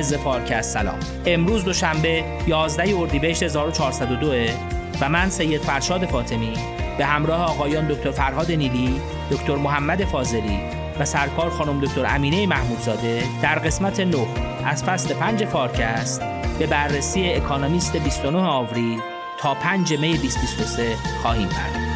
از فارکست سلام امروز دوشنبه 11 اردیبهشت 1402 و من سید فرشاد فاطمی به همراه آقایان دکتر فرهاد نیلی، دکتر محمد فاضلی و سرکار خانم دکتر امینه محمودزاده در قسمت 9 از فصل 5 فارکست به بررسی اکانومیست 29 آوریل تا 5 می 2023 خواهیم پرداخت.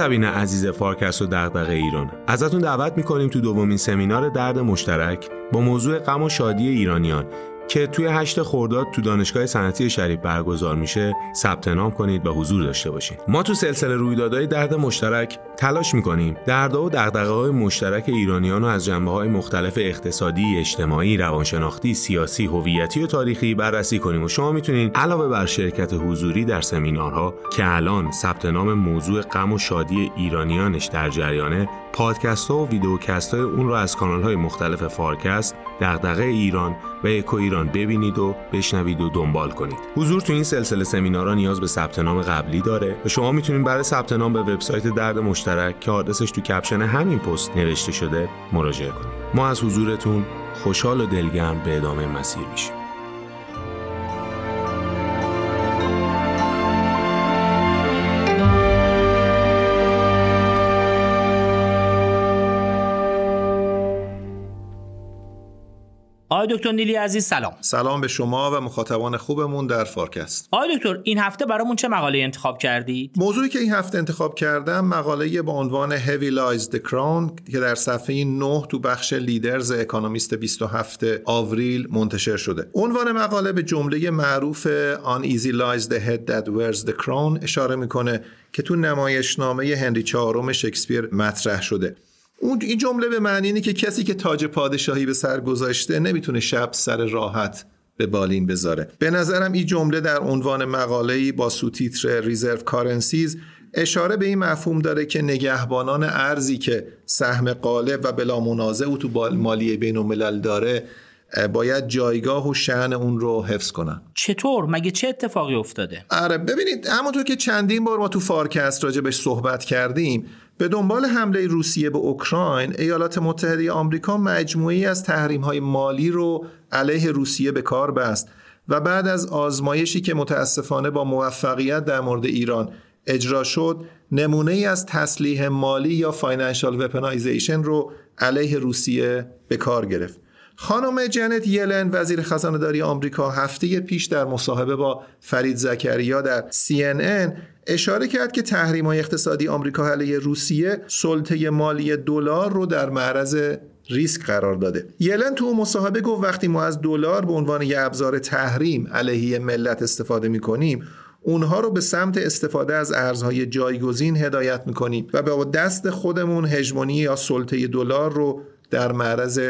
مخاطبین عزیز فارکست و دغدغه ایران. ازتون دعوت می‌کنیم تو دومین سمینار درد مشترک با موضوع غم و شادی ایرانیان. که توی هشت خرداد تو دانشگاه صنعتی شریف برگزار میشه ثبت نام کنید و حضور داشته باشید ما تو سلسله رویدادهای درد مشترک تلاش می‌کنیم دردها و دغدغه های مشترک ایرانیان رو از جنبه های مختلف اقتصادی، اجتماعی، روانشناختی، سیاسی، هویتی و تاریخی بررسی کنیم و شما می‌تونید علاوه بر شرکت حضوری در سمینارها که الان ثبت نام موضوع غم و شادی ایرانیانش در جریانه پادکست ها و ویدیوکست های اون رو از کانال های مختلف فارکست، دغدغه ایران و اکو ایران ببینید و بشنوید و دنبال کنید. حضور تو این سلسله سمینارها نیاز به ثبت نام قبلی داره و شما می‌تونید برای ثبت نام به وبسایت درد مشترک که آدرسش تو کپشن همین پست نوشته شده مراجعه کنید. ما از حضورتون خوشحال و دلگرم به ادامه مسیر میشیم. آقای دکتر نیلی عزیز سلام. سلام به شما و مخاطبان خوبمون در فارکست. آقای دکتر این هفته برامون چه مقاله انتخاب کردید؟ موضوعی که این هفته انتخاب کردم مقاله با عنوان Heavy Lies the Crown که در صفحه 9 تو بخش Leaders اکانومیست 27 آوریل منتشر شده. عنوان مقاله به جمله معروف Uneasy Lies the Head That Wears the Crown اشاره می‌کنه که تو نمایشنامه هنری چهارم شکسپیر مطرح شده. اون این جمله به معنی اینه که کسی که تاج پادشاهی به سر گذاشته نمی‌تونه شب سر راحت به بالین بذاره. به نظرم این جمله در عنوان مقاله‌ای با سوتیتر reserve currencies اشاره به این مفهوم داره که نگهبانان ارزی که سهم غالب و بلا منازع او تو مالیه بین الملل داره باید جایگاه و شأن اون رو حفظ کنن. چطور؟ مگه چه اتفاقی افتاده؟ آره ببینید همونطور که چندین بار ما تو فارکست راجع بهش صحبت کردیم به دنبال حمله روسیه به اوکراین ایالات متحده آمریکا مجموعه‌ای از تحریم های مالی رو علیه روسیه به کار بست و بعد از آزمایشی که متاسفانه با موفقیت در مورد ایران اجرا شد نمونه ای از تسلیح مالی یا financial weaponization رو علیه روسیه به کار گرفت. خانم جنت یلن وزیر خزانه داری آمریکا هفته پیش در مصاحبه با فرید زکریا در CNN اشاره کرد که تحریم های اقتصادی آمریکا علیه روسیه سلطه مالی دلار رو در معرض ریسک قرار داده. یلن تو مصاحبه گفت وقتی ما از دلار به عنوان یه ابزار تحریم علیه ملت استفاده می‌کنیم اونها رو به سمت استفاده از ارزهای جایگزین هدایت می‌کنیم و با دست خودمون هژمونی یا سلطه دلار رو در معرض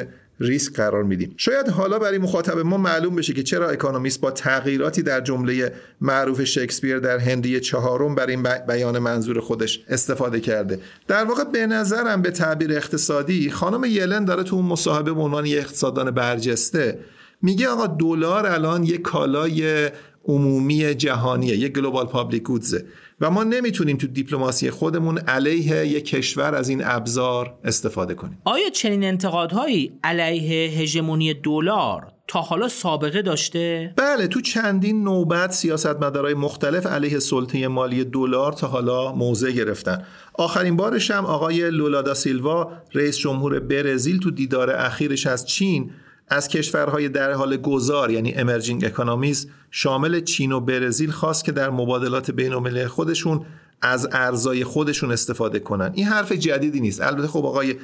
ریسک قرار میدیم. شاید حالا برای مخاطب ما معلوم بشه که چرا اکانومیست با تغییراتی در جمله معروف شکسپیر در هنری چهارم برای بیان منظور خودش استفاده کرده. در واقع به نظرم به تعبیر اقتصادی خانم یلن داره تو اون مصاحبه به عنوان یک اقتصاددان برجسته میگه آقا دلار الان یک کالای عمومی جهانیه یک global public goods ه. و ما نمی‌تونیم تو دیپلماسی خودمون علیه یک کشور از این ابزار استفاده کنیم آیا چنین انتقادهایی علیه هژمونی دلار تا حالا سابقه داشته؟ بله تو چندین نوبت سیاستمدارای مختلف علیه سلطه مالی دلار تا حالا موضع گرفتن آخرین بارش هم آقای لولا سیلوا رئیس جمهور برزیل تو دیدار اخیرش از چین از کشورهای در حال گذار یعنی امرجینگ اکانومیز شامل چین و برزیل خواست که در مبادلات بین خودشون از ارزای خودشون استفاده کنن. این حرف جدیدی نیست. البته خب آقای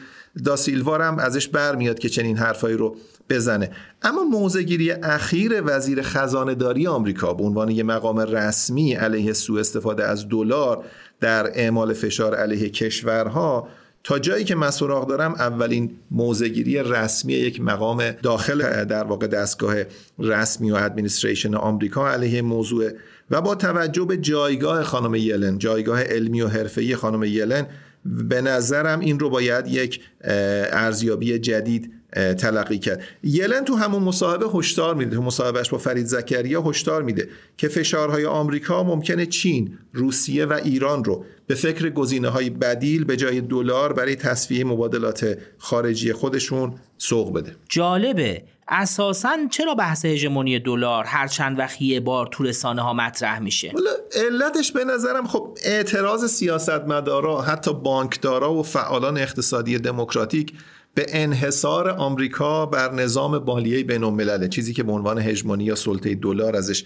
داسیلوار هم ازش برمیاد که چنین حرفایی رو بزنه. اما موزگیری اخیر وزیر خزانه داری آمریکا به عنوان یه مقام رسمی علیه سوء استفاده از دلار در اعمال فشار علیه کشورها تا جایی که من سراغ دارم اولین موزگیری رسمی یک مقام داخل در واقع دستگاه رسمی و ادمنستریشن آمریکا علیه موضوع و با توجه به جایگاه خانم یلن جایگاه علمی و حرفه‌ای خانم یلن به نظرم این رو باید یک ارزیابی جدید تلقی کرد یلن تو همون مصاحبه هشدار میده تو مصاحبهش با فرید زکریا هشدار میده که فشارهای آمریکا ممکنه چین، روسیه و ایران رو به فکر گزینه های بدیل به جای دلار برای تصفیه مبادلات خارجی خودشون سوق بده. جالبه اساسا چرا بحث هژمونی دلار هر چند وقت یه بار تو رسانه ها مطرح میشه؟ علتش به نظرم خب اعتراض سیاستمدارا حتی بانکدارا و فعالان اقتصادی دموکراتیک به انحصار آمریکا بر نظام مالیه بین چیزی که به عنوان هژمونی یا سلطه دلار ازش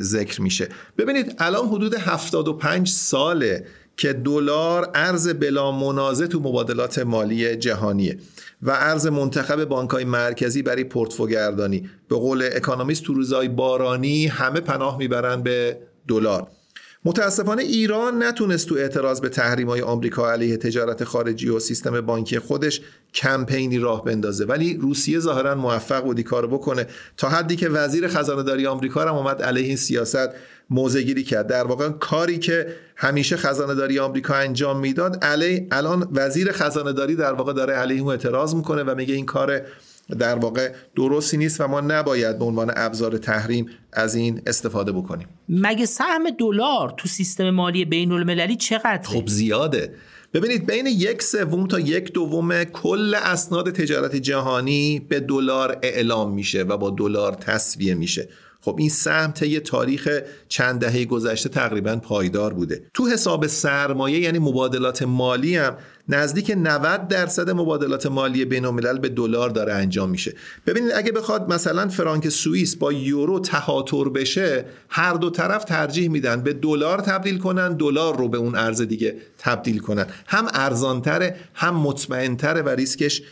ذکر میشه. ببینید الان حدود 75 ساله که دلار ارز بلا منازه تو مبادلات مالی جهانیه. و ارز منتخب بانکهای مرکزی برای پورتفوگردانی. به قول اکانومیست تو روزای بارانی همه پناه می‌برن به دلار. متاسفانه ایران نتونست تو اعتراض به تحریم های آمریکا علیه تجارت خارجی و سیستم بانکی خودش کمپینی راه بندازه. ولی روسیه ظاهرا موفق بودی کار بکنه. تا حدی که وزیر خزانه داری آمریکا هم اومد علیه این سیاست موزگیری کرد. در واقع کاری که همیشه خزانه داری آمریکا انجام می‌داد علی الان وزیر خزانه داری در واقع داره علیه اون اعتراض می‌کنه و میگه این کار در واقع درستی نیست و ما نباید به عنوان ابزار تحریم از این استفاده بکنیم. مگه سهم دلار تو سیستم مالی بین المللی چقدر خب زیاده. ببینید بین یک سوم تا یک دوم کل اسناد تجارت جهانی به دلار اعلام میشه و با دلار تصویه میشه. خب این سهم طی تاریخ چند دهه گذشته تقریبا پایدار بوده. تو حساب سرمایه یعنی مبادلات مالی هم نزدیک 90 درصد مبادلات مالی بین الملل به دلار داره انجام میشه. ببینید اگه بخواد مثلا فرانک سوئیس با یورو تهاتر بشه هر دو طرف ترجیح میدن به دلار تبدیل کنن دلار رو به اون ارز دیگه. تبدیل کنن. هم ارزانتره هم مطمئنتره و ریسکش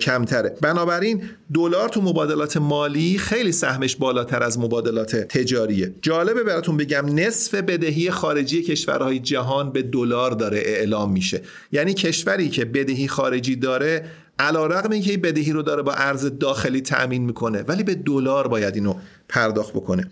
کمتره. بنابراین دلار تو مبادلات مالی خیلی سهمش بالاتر از مبادلات تجاریه. جالبه براتون بگم نصف بدهی خارجی کشورهای جهان به دلار داره اعلام میشه. یعنی کشوری که بدهی خارجی داره علا رقم اینکه این بدهی رو داره با ارز داخلی تأمین می‌کنه ولی به دلار باید اینو پرداخت بکنه.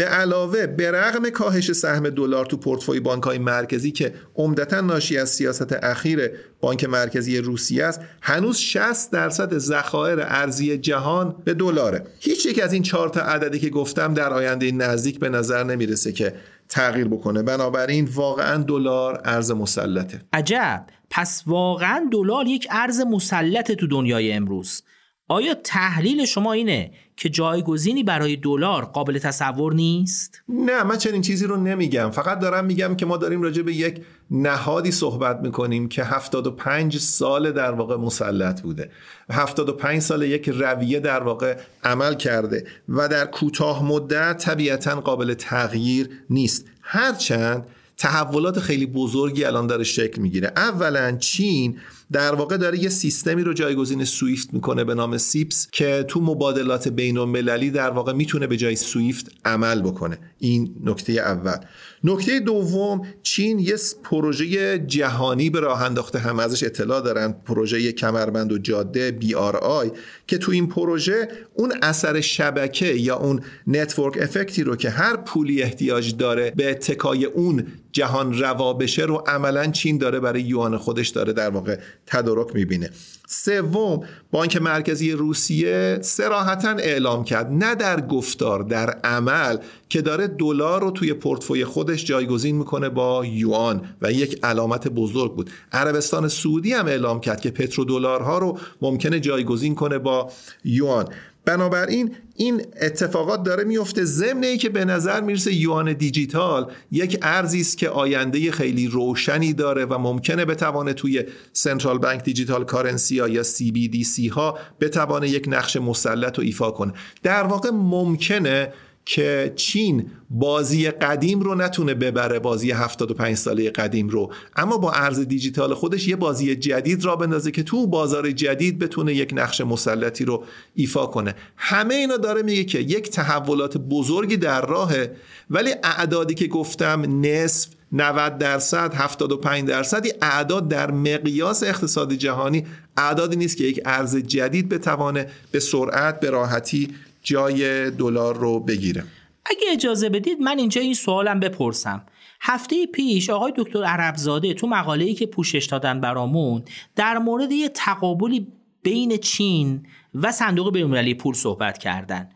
به علاوه به رغم کاهش سهم دلار تو پورتفوی بانک های مرکزی که عمدتا ناشی از سیاست اخیر بانک مرکزی روسیه است هنوز 60 درصد ذخایر ارزی جهان به دلاره. هیچ یک از این چهار تا عددی که گفتم در آینده نزدیک به نظر نمی‌رسه که تغییر بکنه. بنابراین واقعا دلار ارز مسلطه. عجب! پس واقعا دلار یک ارز مسلط تو دنیای امروز. آیا تحلیل شما اینه که جایگزینی برای دلار قابل تصور نیست؟ نه من چنین چیزی رو نمیگم. فقط دارم میگم که ما داریم راجع به یک نهادی صحبت می‌کنیم که 75 سال در واقع مسلط بوده. 75 سال یک رویه در واقع عمل کرده و در کوتاه مدت طبیعتا قابل تغییر نیست. هرچند تحولات خیلی بزرگی الان داره شکل می‌گیره. اولا چین در واقع داره یه سیستمی رو جایگزین سویفت می‌کنه به نام سیپس که تو مبادلات بین المللی در واقع می‌تونه به جای سویفت عمل بکنه. این نکته اول. نکته دوم چین یه پروژه جهانی به راه انداخته. هم ازش اطلاع دارن. پروژه کمربند و جاده BRI که تو این پروژه اون اثر شبکه یا اون network effect ی رو که هر پولی احتیاج داره به اتکای اون جهان روا بشه رو عملا چین داره برای یوان خودش داره در واقع تدارک می‌بینه. سوم بانک مرکزی روسیه صراحتا اعلام کرد نه در گفتار در عمل که داره دلار رو توی پورتفوی خودش جایگزین می‌کنه با یوان و یک علامت بزرگ بود. عربستان سعودی هم اعلام کرد که پترودلارها رو ممکنه جایگزین کنه با یوان. بنابراین این اتفاقات داره میفته. ضمن ای که به نظر می‌رسه یوان دیجیتال یک ارزی است که آینده خیلی روشنی داره و ممکنه بتوانه توی سنترال بانک دیجیتال کارنسی ها یا CBDC ها بتوانه یک نقش مسلط رو ایفا کنه. در واقع ممکنه که چین بازی قدیم رو نتونه ببره بازی 75 ساله قدیم رو. اما با ارز دیجیتال خودش یه بازی جدید را بندازه که تو بازار جدید بتونه یک نقش مسلطی رو ایفا کنه. همه اینا داره میگه که یک تحولات بزرگی در راهه ولی اعدادی که گفتم نصف 90 درصد 75 درصدی اعداد در مقیاس اقتصاد جهانی. اعدادی نیست که یک ارز جدید بتوانه به سرعت به راحتی جای دلار رو بگیره. اگه اجازه بدید من اینجا این سوالم بپرسم. هفته پیش آقای دکتر عربزاده تو مقاله‌ای که پوشش دادن برامون در مورد یه تقابلی بین چین و صندوق بین‌المللی پول صحبت کردن.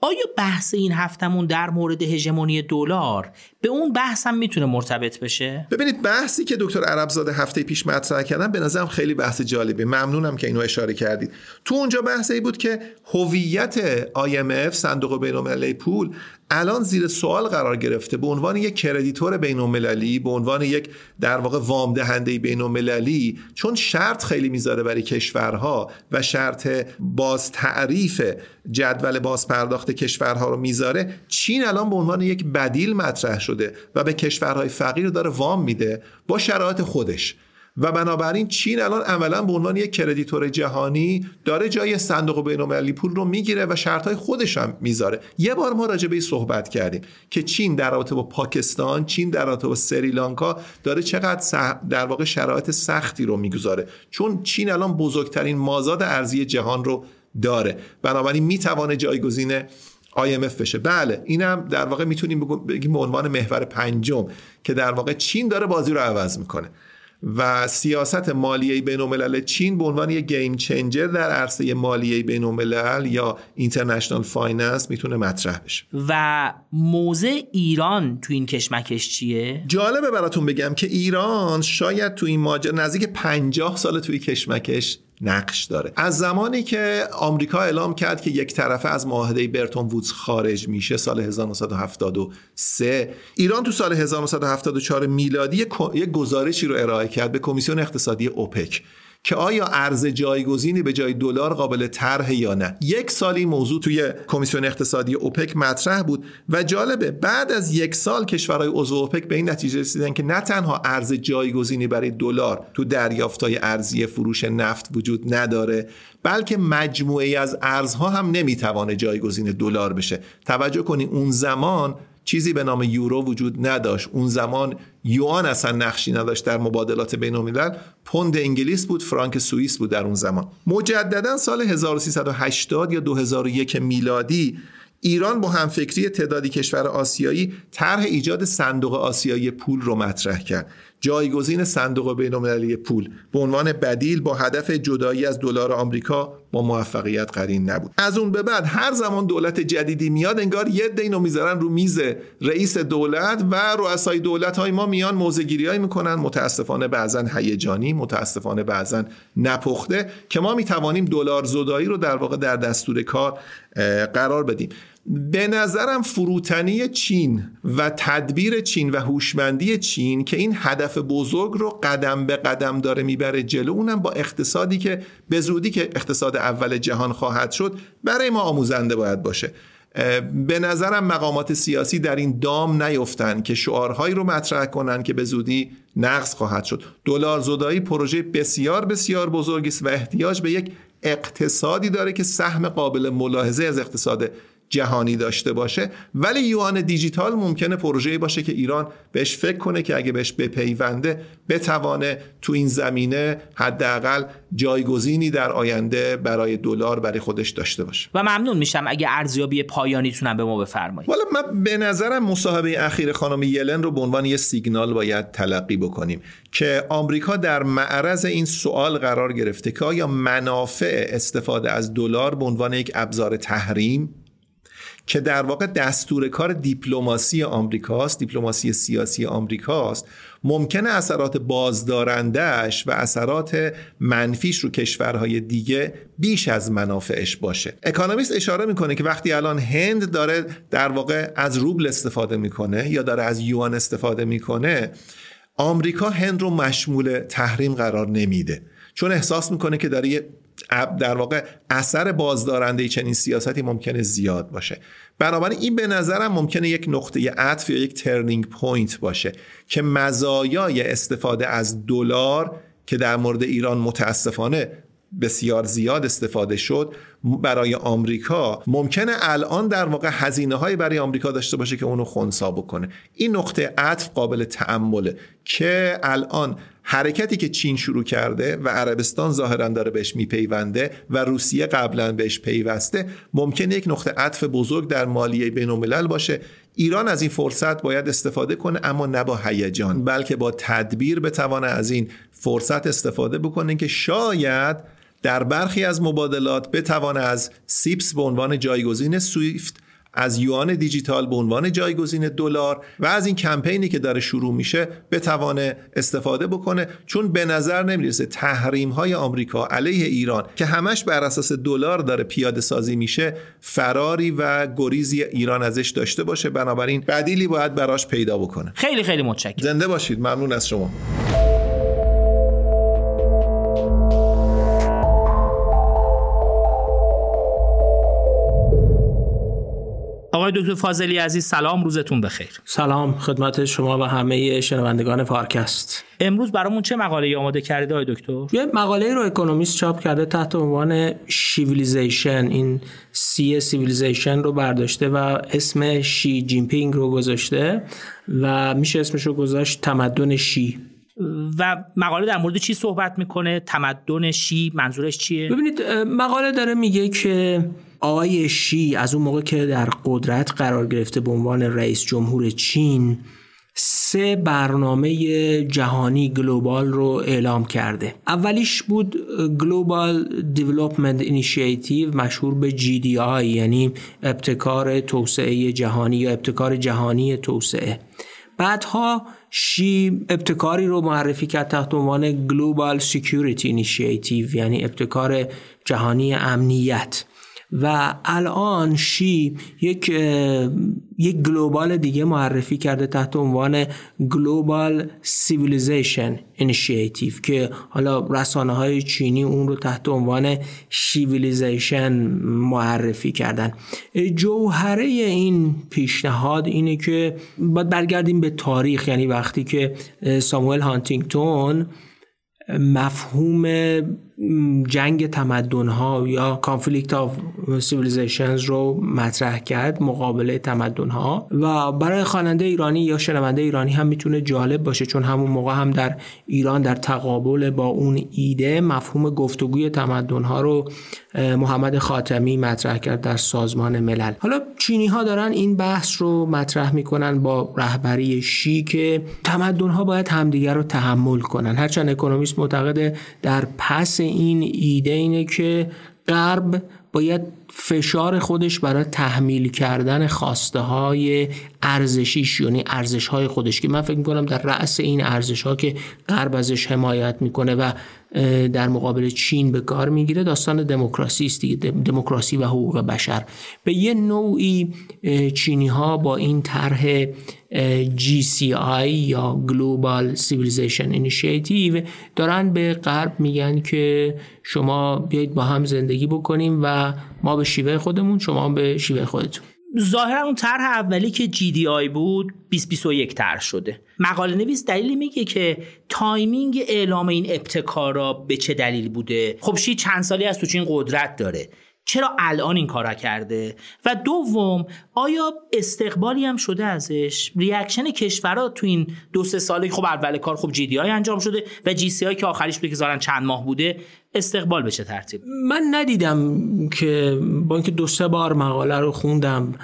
آیا بحث این هفتمون در مورد هژمونی دلار به اون بحث هم می‌تونه مرتبط بشه؟ ببینید بحثی که دکتر عربزاده هفته پیش مطرح کردن به نظرم خیلی بحث جالبی ممنونم که اینو اشاره کردید. تو اونجا بحثی بود که هویت IMF صندوق بین‌المللی پول الان زیر سوال قرار گرفته به عنوان یک کردیتور بین‌المللی به عنوان یک در واقع وام دهنده بین‌المللی چون شرط خیلی می‌ذاره برای کشورها و شرط باز تعریف جدول باز پرداخت کشورها رو می‌ذاره چین الان به عنوان یک بدیل مطرح شده و به کشورهای فقیر داره وام میده با شرایط خودش. و بنابراین چین الان عملا به عنوان یک کردیتور جهانی داره جای صندوق بین‌المللی پول رو می‌گیره و شرطهای خودش هم می‌ذاره. یه بار ما راجع به صحبت کردیم که چین در رابطه با پاکستان چین در رابطه با سریلانکا داره چقدر در واقع شرایط سختی رو می‌گذاره. چون چین الان بزرگترین مازاد ارزی جهان رو داره. بنابراین می‌توانه جایگزین IMF بشه. بله اینم در واقع می‌تونیم بگیم به عنوان محور پنجم که در واقع چین داره بازی رو عوض می‌کنه. و سیاست مالیه بین الملل چین به عنوان یک game changer در عرصه مالیه بین الملل یا international finance می‌تونه مطرح بشه. و موضع ایران تو این کشمکش چیه؟ جالبه براتون بگم که ایران شاید تو این ماجرا نزدیک 50 سال توی کشمکش نقش داره. از زمانی که آمریکا اعلام کرد که یک طرفه از معاهده برتون وودز خارج میشه سال 1973 ایران تو سال 1974 میلادی یک گزارشی رو ارائه کرد به کمیسیون اقتصادی اوپک. که آیا ارز جایگزینی به جای دلار قابل طرح یا نه. یک سالی موضوع توی کمیسیون اقتصادی اوپک مطرح بود و جالبه بعد از یک سال کشورهای عضو اوپک به این نتیجه رسیدن که نه تنها ارز جایگزینی برای دلار تو دریافتای ارزی فروش نفت وجود نداره بلکه مجموعه از ارزها هم نمی‌توانه جایگزین دلار بشه. توجه کنید اون زمان چیزی به نام یورو وجود نداشت. اون زمان یوان اصلا نقشی نداشت در مبادلات بین الملل. پوند انگلیس بود فرانک سوئیس بود در اون زمان. مجددا سال 1380 یا 2001 میلادی ایران با همفکری تعدادی کشور آسیایی طرح ایجاد صندوق آسیایی پول رو مطرح کرد. جایگزین صندوق بین‌المللی پول به عنوان بدیل با هدف جدایی از دلار آمریکا با موفقیت قرین نبود. از اون به بعد هر زمان دولت جدیدی میاد انگار یه دینو می‌ذارن رو میز رئیس دولت و رؤسای دولت های ما میان موزگیری می‌کنن. متاسفانه بعضا هیجانی متاسفانه بعضا نپخته که ما می‌توانیم دلار زدایی رو در واقع در دستور کار قرار بدیم. به نظرم فروتنی چین و تدبیر چین و هوشمندی چین که این هدف بزرگ رو قدم به قدم داره می‌بره جلو اونم با اقتصادی که به زودی که اقتصاد اول جهان خواهد شد برای ما آموزنده باید باشه. به نظرم مقامات سیاسی در این دام نیفتن که شعارهایی رو مطرح کنن که به زودی نقص خواهد شد. دلار زدایی پروژه بسیار بسیار بزرگی است و احتیاج به یک اقتصادی داره که سهم قابل ملاحظه از اقتصاد جهانی داشته باشه. ولی یوان دیجیتال ممکنه پروژه‌ای باشه که ایران بهش فکر کنه که اگه بهش بپیونده بتوانه تو این زمینه حداقل جایگزینی در آینده برای دلار برای خودش داشته باشه. و ممنون میشم اگه ارزیابی پایانیتونم به ما بفرمایید. والا من به نظرم مصاحبه اخیر خانم یلن رو به عنوان یه سیگنال باید تلقی بکنیم که آمریکا در معرض این سوال قرار گرفته که آیا منافع استفاده از دلار به عنوان یک ابزار تحریم که در واقع دستور کار دیپلماسی آمریکاست دیپلماسی سیاسی آمریکاست ممکنه اثرات بازدارندهش و اثرات منفیش رو کشورهای دیگه بیش از منافعش باشه. اکانومیست اشاره می‌کنه که وقتی الان هند داره در واقع از روبل استفاده می‌کنه یا داره از یوان استفاده می‌کنه آمریکا هند رو مشمول تحریم قرار نمیده. چون احساس می‌کنه که داره در واقع اثر بازدارنده چنین سیاستی ممکنه زیاد باشه. بنابراین این به نظرم ممکنه یک نقطه عطف یا یک turning point باشه که مزایای استفاده از دلار که در مورد ایران متاسفانه بسیار زیاد استفاده شد برای آمریکا ممکنه الان در واقع هزینه های برای آمریکا داشته باشه که اونو خونسا بکنه. این نقطه عطف قابل تعمله که الان حرکتی که چین شروع کرده و عربستان ظاهرا داره بهش میپیونده و روسیه قبلا بهش پیوسته ممکنه یک نقطه عطف بزرگ در مالیه بین الملل باشه. ایران از این فرصت باید استفاده کنه اما نه با هیجان بلکه با تدبیر بتوانه از این فرصت استفاده بکنه که شاید در برخی از مبادلات بتوانه از سیپس به عنوان جایگزین سویفت از یوان دیجیتال به عنوان جایگزین دلار و از این کمپینی که داره شروع میشه بتوانه استفاده بکنه چون به نظر نمی‌رسه تحریم های آمریکا علیه ایران که همش بر اساس دلار داره پیاده سازی میشه فراری و گریزی ایران ازش داشته باشه. بنابراین بدیلی باید براش پیدا بکنه. خیلی خیلی متشکرم. زنده باشید. ممنون از شما. آقای دکتر فاضلی عزیز سلام روزتون بخیر. سلام خدمت شما و همه شنوندگان فارکست امروز برامون چه مقاله آماده کردید آقای دکتر؟ یه مقاله رو اکونومیست چاپ کرده تحت عنوان Xivilisation. این C civilisation رو برداشته و اسم شی جینپینگ رو گذاشته و میشه اسمش رو گذاشت تمدن شی و مقاله در مورد چی صحبت می‌کنه؟ تمدن شی منظورش چیه؟ ببینید مقاله داره میگه که آقای شی از اون موقع که در قدرت قرار گرفته به عنوان رئیس جمهور چین سه برنامه جهانی global رو اعلام کرده. اولیش بود Global Development Initiative مشهور به GDI یعنی ابتکار توسعه جهانی یا ابتکار جهانی توسعه. بعدها شی ابتکاری رو معرفی کرد تحت عنوان Global Security Initiative یعنی ابتکار جهانی امنیت. و الان شی یک یک global دیگه معرفی کرده تحت عنوان Global Civilization Initiative که حالا رسانه های چینی اون رو تحت عنوان Xivilization معرفی کردن. جوهره این پیشنهاد اینه که باید برگردیم به تاریخ یعنی وقتی که ساموئل هانتینگتون مفهوم جنگ تمدن ها یا conflict of civilizations رو مطرح کرد مقابله تمدن ها و برای خواننده ایرانی یا شنونده ایرانی هم می‌تونه جالب باشه چون همون موقع هم در ایران در تقابل با اون ایده مفهوم گفتگوی تمدن ها رو محمد خاتمی مطرح کرد در سازمان ملل. حالا چینی ها دارن این بحث رو مطرح می‌کنن با رهبری شی که تمدن ها باید همدیگر رو تحمل کنن. هرچند اکونومیست معتقد در پس این ایده اینه که غرب باید فشار خودش برای تحمیل کردن خواسته های ارزشیش یعنی ارزش های خودش که من فکر می‌کنم در رأس این ارزش ها که غرب ازش حمایت می‌کنه و در مقابل چین به کار می‌گیره داستان دموکراسی است دموکراسی و حقوق بشر. به یه نوعی چینی ها با این طرح GCI یا Global Civilization Initiative دارن به غرب میگن که شما بیایید با هم زندگی بکنیم و ما به شیوه خودمون شما به شیوه خودتون. ظاهرا اون طرح اولی که GDI بود 2021 طرح شده. مقاله نویس دلیلی میگه که timing اعلام این ابتکارا به چه دلیل بوده؟ خب شی چند سالی از تو چین قدرت داره. چرا الان این کارا کرده؟ و دوم آیا استقبالی هم شده ازش؟ reaction کشورها تو این دو سه ساله خب اول کار خب GDI انجام شده و GCI که آخریش که چند ماه بوده استقبال بشه ترتیب. من ندیدم که با اینکه دو سه بار مقاله رو خوندم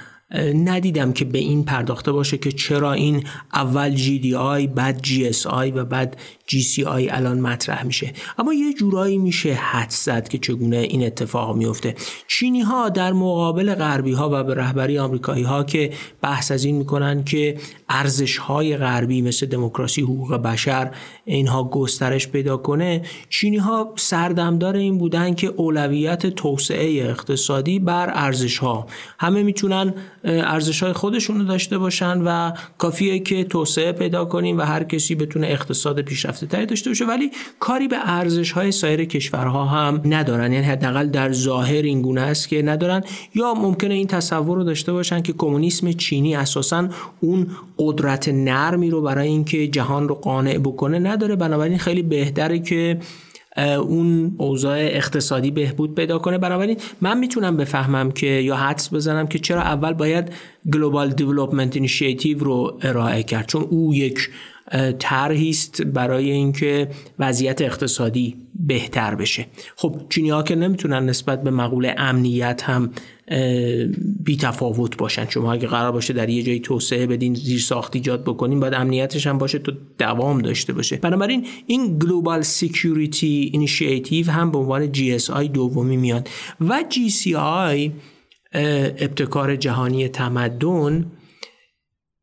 ندیدم که به این پرداخته باشه که چرا این اول GDI بعد GSI و بعد GCI الان مطرح میشه. اما یه جورایی میشه حد زد که چگونه این اتفاق میفته. چینی ها در مقابل غربی ها و به رهبری آمریکایی ها که بحث از این می‌کنن که ارزش های غربی مثل دموکراسی حقوق بشر اینها گسترش پیدا کنه چینی ها سردمدار این بودن که اولویت توسعه اقتصادی بر ارزش ها همه می‌تونن ارزش های خودشون رو داشته باشن و کافیه که توسعه پیدا کنیم و هر کسی بتونه اقتصاد پیشرفته تری داشته باشه. ولی کاری به ارزش های سایر کشورها هم ندارن. یعنی حداقل در ظاهر این گونه است که ندارن. یا ممکنه این تصور رو داشته باشن که کمونیسم چینی اساسا اون قدرت نرمی رو برای اینکه جهان رو قانع بکنه نداره. بنابراین خیلی بهتره که اون اوضاع اقتصادی بهبود پیدا کنه. بنابراین من می‌تونم بفهمم که یا حدس بزنم که چرا اول باید Global Development Initiative رو ارائه کرد. چون او یک طرحی است برای اینکه وضعیت اقتصادی بهتر بشه. خب چینی ها که نمی‌تونن نسبت به مقوله امنیت هم بی تفاوت باشن. شما اگه قرار باشه در یه جایی توسعه بدین زیر ساخت ایجاد بکنین باید امنیتش هم باشه تو دوام داشته باشه. بنابراین این Global Security Initiative هم به عنوان GSI دومی میاد. و GCI ابتکار جهانی تمدن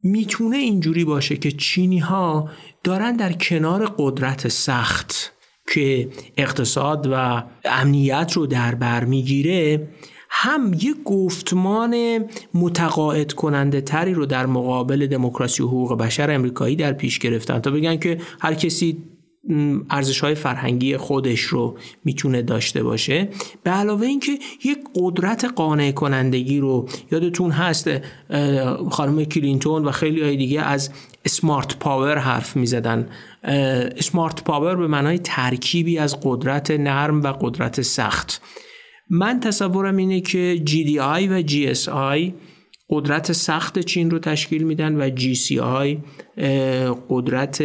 می‌تونه اینجوری باشه که چینی ها دارن در کنار قدرت سخت که اقتصاد و امنیت رو در بر می‌گیره هم یک گفتمان متقاعد کننده تری رو در مقابل دموکراسی و حقوق بشر امریکایی در پیش گرفتن تا بگن که هر کسی ارزش های فرهنگی خودش رو می‌تونه داشته باشه. به علاوه اینکه یک قدرت قانع کنندگی رو یادتون هست خانم کلینتون و خیلی های دیگه از smart power حرف می‌زدن. smart power به معنای ترکیبی از قدرت نرم و قدرت سخت. من تصورم اینه که GDI و GSI قدرت سخت چین رو تشکیل میدن و GCI قدرت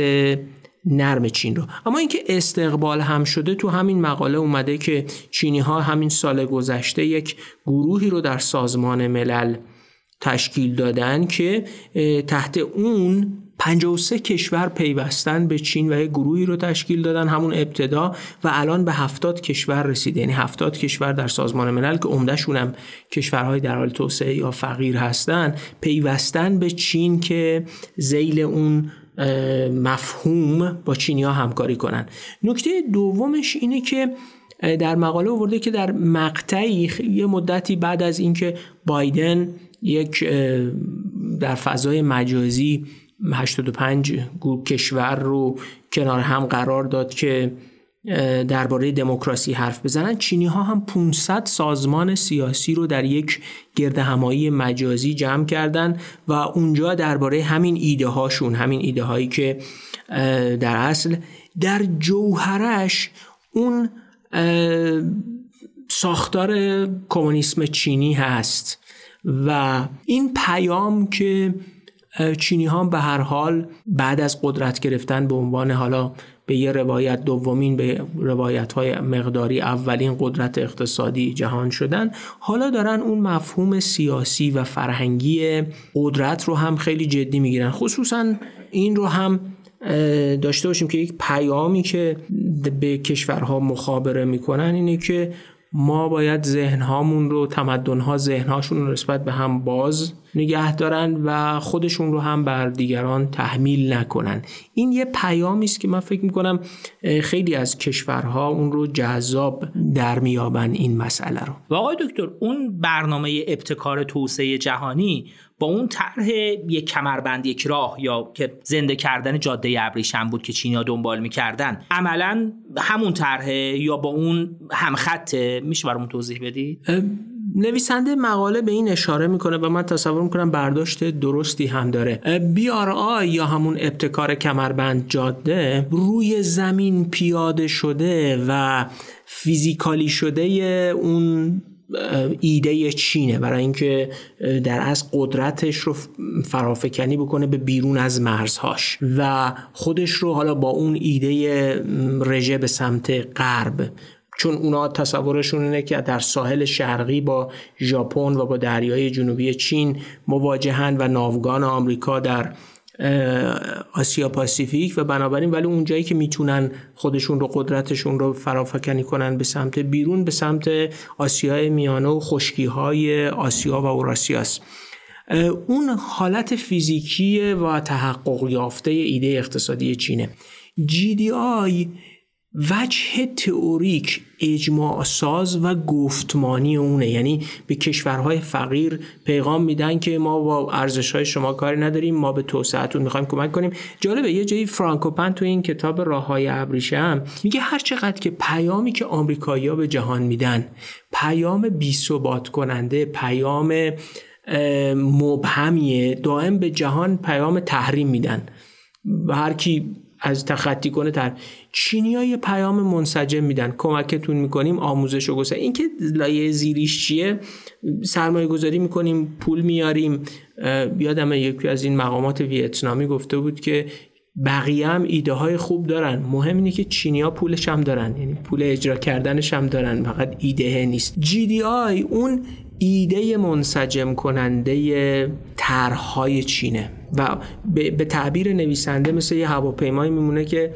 نرم چین رو. اما اینکه استقبال هم شده تو همین مقاله اومده که چینی ها همین سال گذشته یک گروهی رو در سازمان ملل تشکیل دادن که تحت اون 53 کشور پیوستن به چین و یک گروهی رو تشکیل دادن همون ابتدا و الان به 70 کشور رسیده. یعنی 70 کشور در سازمان ملل که عمدهشون هم کشورهای در حال توسعه یا فقیر هستن پیوستن به چین که زیل اون مفهوم با چینیا همکاری کنن. نکته دومش اینه که در مقاله آورده که در مقطعی یه مدتی بعد از اینکه بایدن یک در فضای مجازی 85 کشور رو کنار هم قرار داد که درباره دموکراسی حرف بزنن. چینی ها هم 500 سازمان سیاسی رو در یک گرد همایی مجازی جمع کردن و اونجا درباره همین ایده هاشون همین ایده هایی که در اصل در جوهرش اون ساختار کمونیسم چینی هست و این پیام که چینی ها به هر حال بعد از قدرت گرفتن به عنوان حالا به یه روایت دومین به روایت های مقداری اولین قدرت اقتصادی جهان شدن حالا دارن اون مفهوم سیاسی و فرهنگی قدرت رو هم خیلی جدی می‌گیرن. خصوصا این رو هم داشته باشیم که یک پیامی که به کشورها مخابره می‌کنن اینه که ما باید ذهنهامون رو تمدنها ذهنهاشون رو نسبت به هم باز نگه دارن و خودشون رو هم بر دیگران تحمیل نکنن. این یه پیامی است که من فکر می‌کنم خیلی از کشورها اون رو جذاب در میابن این مسئله رو. و آقای دکتر اون برنامه ابتکار توسعه جهانی با اون طرح یک کمربند یک راه یا که زنده کردن جاده ابریشم بود که چینیا دنبال می‌کردن عملا همون طرح یا با اون هم خطه میشه برامون توضیح بدید نویسنده مقاله به این اشاره می‌کنه و من تصور می‌کنم برداشت درستی هم داره. آی یا همون ابتکار کمربند جاده روی زمین پیاده شده و فیزیکالی شده اون ایده چینه برای اینکه در از قدرتش رو فرافکنی بکنه به بیرون از مرزهاش و خودش رو حالا با اون ایده رژه به سمت غرب. چون اونا تصورشون اینه که در ساحل شرقی با ژاپن و با دریای جنوبی چین مواجهن و ناوگان آمریکا در آسیا پاسیفیک و بنابراین ولی اونجایی که می‌تونن خودشون رو قدرتشون رو فرافکنی کنن به سمت بیرون به سمت آسیای میانه و خشکی های آسیا و اوراسیاست اون حالت فیزیکی و تحقق یافته ایده اقتصادی چینه. GDI وجه تئوریک اجماع ساز و گفتمانی اونه. یعنی به کشورهای فقیر پیغام میدن که ما با ارزش های شما کاری نداریم ما به توسعهتون می‌خوایم کمک کنیم. جالبه یه جایی فرانکوپن تو این کتاب راه های ابریشم میگه هر چقدر که پیامی که آمریکایی‌ها به جهان میدن پیام بی ثبات کننده پیام مبهمیه دائم به جهان پیام تحریم میدن. هر کی از تخطی کنه تر. چینی ها یه پیام منسجم میدن. کمکتون می‌کنیم آموزش و گستر این که لایه زیریش چیه؟ سرمایه گذاری می‌کنیم پول میاریم یادم یکی از این مقامات ویتنامی گفته بود که بقیه هم ایده های خوب دارن. مهم اینه که چینی ها پولش هم دارن. یعنی پول اجرا کردنش هم دارن. فقط ایده نیست. جی دی آی اون ایده منسجم کننده طرحهای چینه. و به تعبیر نویسنده مثل یه هواپیمایی میمونه که